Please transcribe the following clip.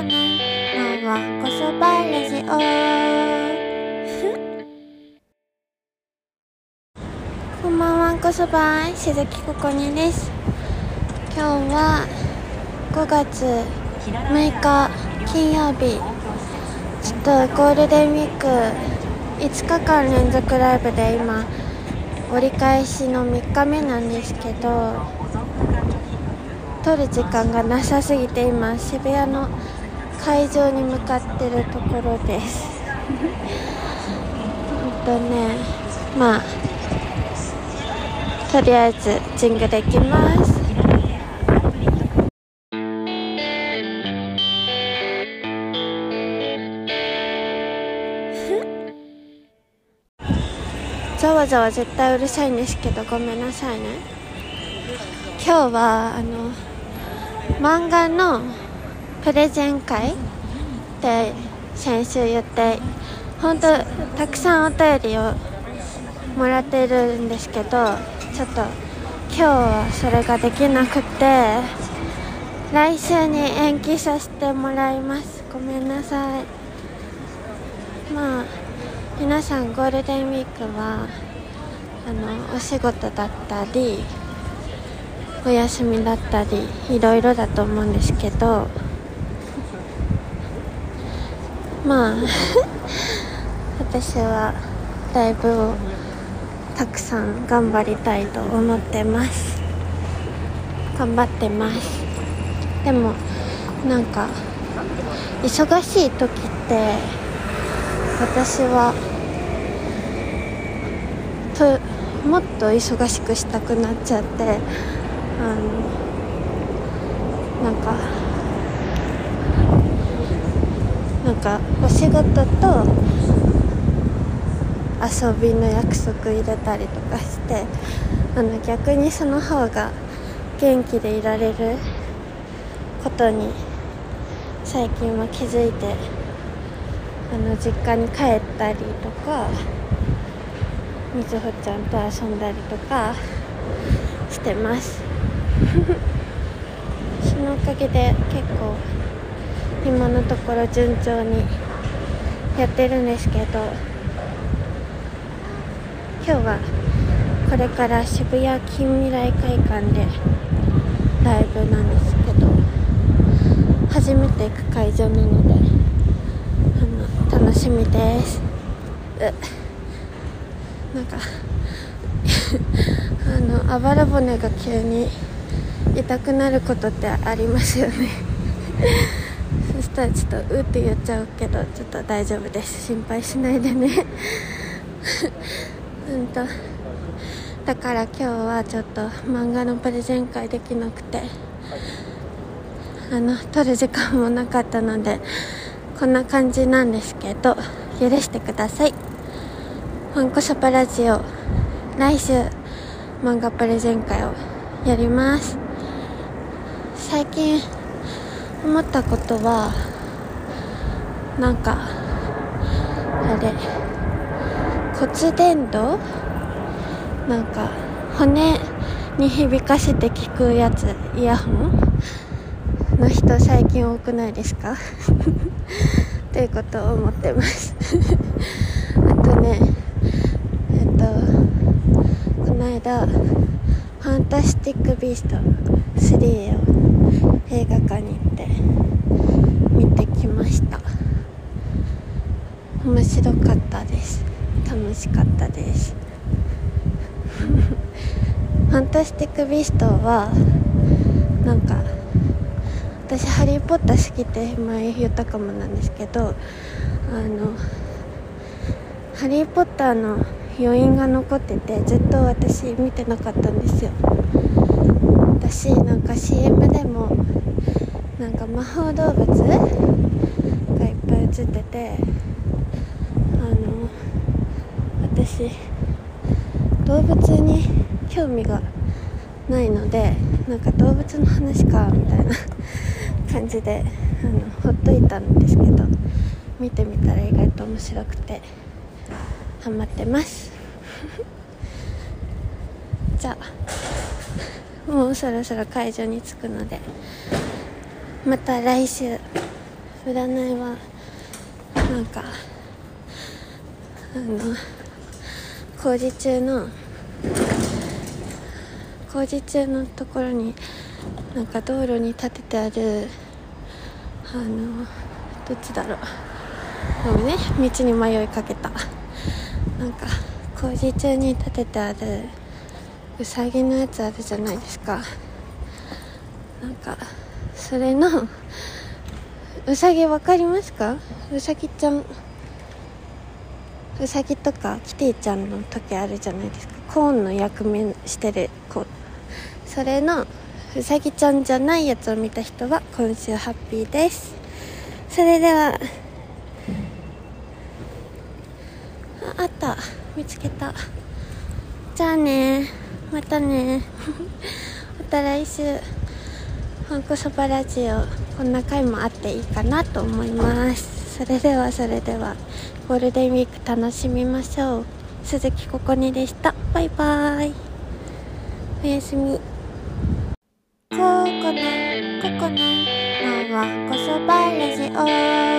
こねのわんこそばラジオこんばんはこそば鈴木ここねです。今日は5月6日金曜日。ちょっとゴールデンウィーク5日間連続ライブで今折り返しの3日目なんですけど撮る時間がなさすぎて今渋谷の会場に向かってるところです。ほんとねまあとりあえずジングできます。ざわざわ絶対うるさいんですけどごめんなさいね。今日はあの漫画のプレゼン会って先週言って本当たくさんお便りをもらってるんですけどちょっと今日はそれができなくて来週に延期させてもらいます。ごめんなさい。まあ皆さんゴールデンウィークはあのお仕事だったりお休みだったりいろいろだと思うんですけどまあ 私はライブをたくさん頑張りたいと思ってます。頑張ってます。でもなんか忙しい時って私はともっと忙しくしたくなっちゃってあのなんかなんかお仕事と遊びの約束入れたりとかしてあの逆にその方が元気でいられることに最近は気づいてあの実家に帰ったりとかみずほちゃんと遊んだりとかしてます。そのおかげで結構今のところ順調にやってるんですけど今日はこれから渋谷近未来会館でライブなんですけど初めて行く会場なのであの楽しみです。なんか あのあばら骨が急に痛くなることってありますよね。そしたらちょっとうって言っちゃうけどちょっと大丈夫です。心配しないでね。うんと。だから今日はちょっと漫画のプレゼン会できなくてあの撮る時間もなかったのでこんな感じなんですけど許してください。ワンコシャパラジオ来週漫画プレゼン会をやります。最近思ったことはなんかあれ骨伝導？なんか骨に響かせて聞くやつイヤホン？の人最近多くないですか？ということを思ってます。あとねえっとこの間「ファンタスティック・ビースト3」を映画館に行って見てきました面白かったです。楽しかったです。ファンタスティック・ビーストはなんか私ハリー・ポッター好きって前言ったかもなんですけどあのハリー・ポッターの余韻が残っててずっと私見てなかったんですよ。私なんか CM でもなんか魔法動物がいっぱい映っててあの私動物に興味がないのでなんか動物の話かみたいな感じであのほっといたんですけど見てみたら意外と面白くてハマってます。じゃあもうそろそろ会場に着くのでまた来週占いはなんかあの工事中の工事中のところになんか道路に立ててあるあのどっちだろう。ごめんね。道に迷いかけた。なんか工事中に立ててあるうさぎのやつあるじゃないですか。なんかそれのうさぎ分かりますか？うさぎちゃん。うさぎとかキティちゃんの時あるじゃないですか。コーンの役目してるこう。それのうさぎちゃんじゃないやつを見た人は今週ハッピーです。それではああった。見つけた。じゃあね。またね。また来週。わんこそばラジオ。こんな回もあっていいかなと思います。それではそれでは。ゴールデンウィーク楽しみましょう。鈴木ここにでした。バイバーイ。おやすみ。ここのここののわんこそばラジオ。